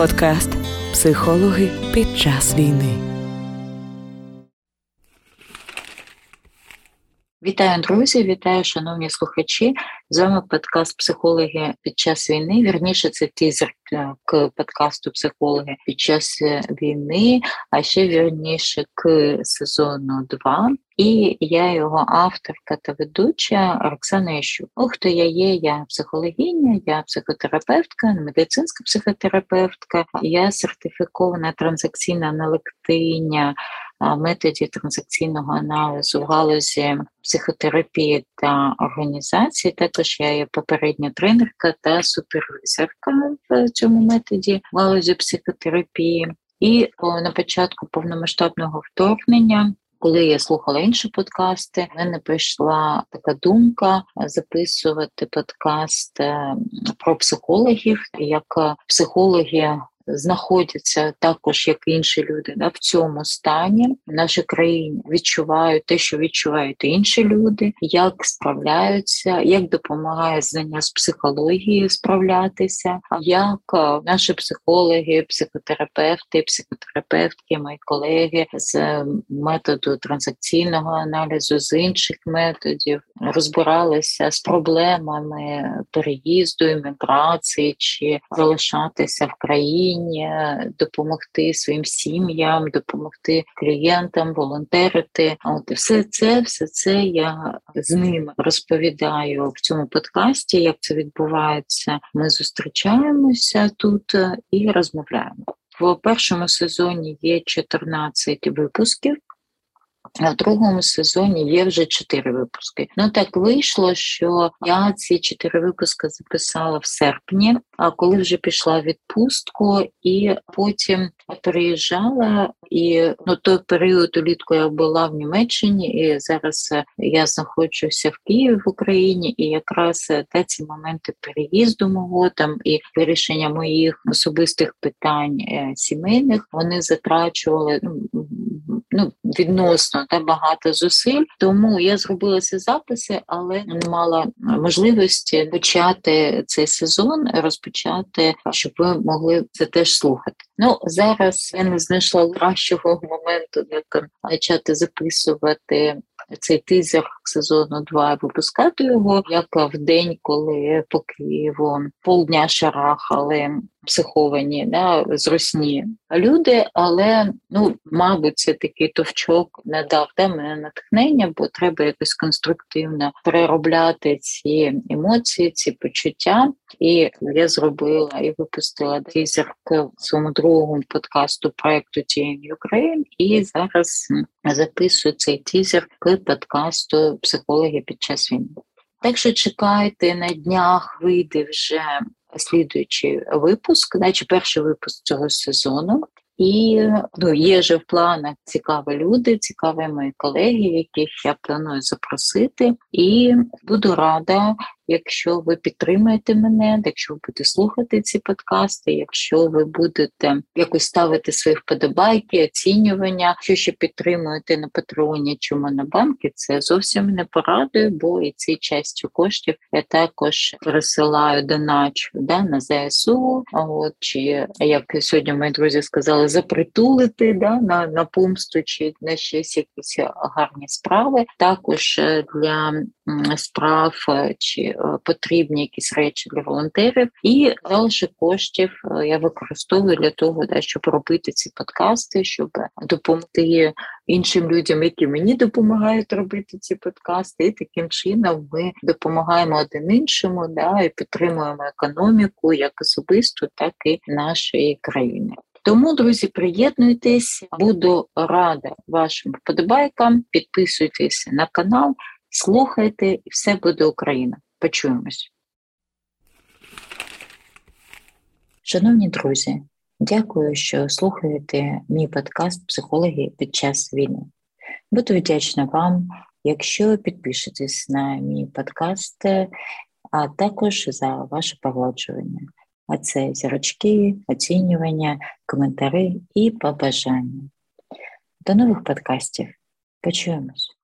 Подкаст Психологи під час війни. Вітаю, друзі! Вітаю, шановні слухачі. З вами подкаст Психологи під час війни. Вірніше, це тизер к подкасту Психологи під час війни, а ще вірніше к сезону 2. І я його авторка та ведуча Оксана Ящук. Ну, хто я є? Я психологиня, я психотерапевтка, медицинська психотерапевтка, я сертифікована транзакційна аналектиня методів транзакційного аналізу в галузі психотерапії та організації. Також я є попередня тренерка та супервізорка в цьому методі галузі психотерапії. І на початку повномасштабного вторгнення. Коли я слухала інші подкасти, в мене прийшла така думка записувати подкаст е, про психологів, як психологи знаходяться також, як інші люди, да, в цьому стані в нашій країні відчувають те, що відчувають інші люди, як справляються, як допомагає знання з психології справлятися, як наші психологи, психотерапевти, психотерапевтки, мої колеги з методу транзакційного аналізу, з інших методів розбиралися з проблемами переїзду, імміграції чи залишатися в країні вміння допомогти своїм сім'ям, допомогти клієнтам, волонтерити. От все це, все це я з ним розповідаю в цьому подкасті. Як це відбувається? Ми зустрічаємося тут і розмовляємо. В першому сезоні є 14 випусків. А в другому сезоні є вже чотири випуски. Ну так вийшло, що я ці чотири випуски записала в серпні, а коли вже пішла відпустку, і потім приїжджала, і ну той період улітку я була в Німеччині, і зараз я знаходжуся в Києві в Україні, і якраз та ці моменти переїзду мого там і вирішення моїх особистих питань е, сімейних вони затрачували ну, ну відносно та багато зусиль. Тому я зробила ці записи, але не мала можливості почати цей сезон, розпочати, щоб ви могли це теж слухати. Ну зараз я не знайшла кращого моменту, як почати записувати цей тизер сезону 2 випускати його, як в день, коли по Києву полдня шарахали психовані, да, зросні люди, але ну, мабуть, це такий товчок не дав да, мене натхнення, бо треба якось конструктивно переробляти ці емоції, ці почуття. І я зробила і випустила тизер к своєму другому подкасту проекту TN Ukraine, і зараз записую цей тизер к подкасту психологи під час війни. Так що чекайте на днях, вийде вже слідуючий випуск, наче перший випуск цього сезону. І ну, є же в планах цікаві люди, цікаві мої колеги, яких я планую запросити, і буду рада, якщо ви підтримаєте мене, якщо ви будете слухати ці подкасти, якщо ви будете якось ставити свої вподобайки, оцінювання, що ще підтримуєте на Патреоні чи Монобанки, це зовсім не порадує, бо і ці часті коштів я також пересилаю доначу да, на ЗСУ. От чи як сьогодні мої друзі сказали, запритулити да, на на помсту чи на щось якісь гарні справи. Також е, для справ е, чи потрібні якісь речі для волонтерів, і залишок коштів я використовую для того, да, щоб робити ці подкасти, щоб допомогти іншим людям, які мені допомагають робити ці подкасти, і таким чином ми допомагаємо один іншому, да, і підтримуємо економіку як особисту, так і нашої країни. Тому, друзі, приєднуйтесь, буду рада вашим вподобайкам. Підписуйтесь на канал, слухайте, і все буде Україна. Почуємось. Шановні друзі, дякую, що слухаєте мій подкаст Психологи під час війни. Буду вдячна вам, якщо підпишетесь на мій подкаст, а також за ваше погоджування а це зірочки, оцінювання, коментари і побажання. До нових подкастів. Почуємось!